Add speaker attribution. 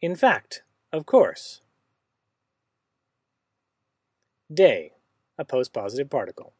Speaker 1: In fact, of course. Day, a postpositive particle.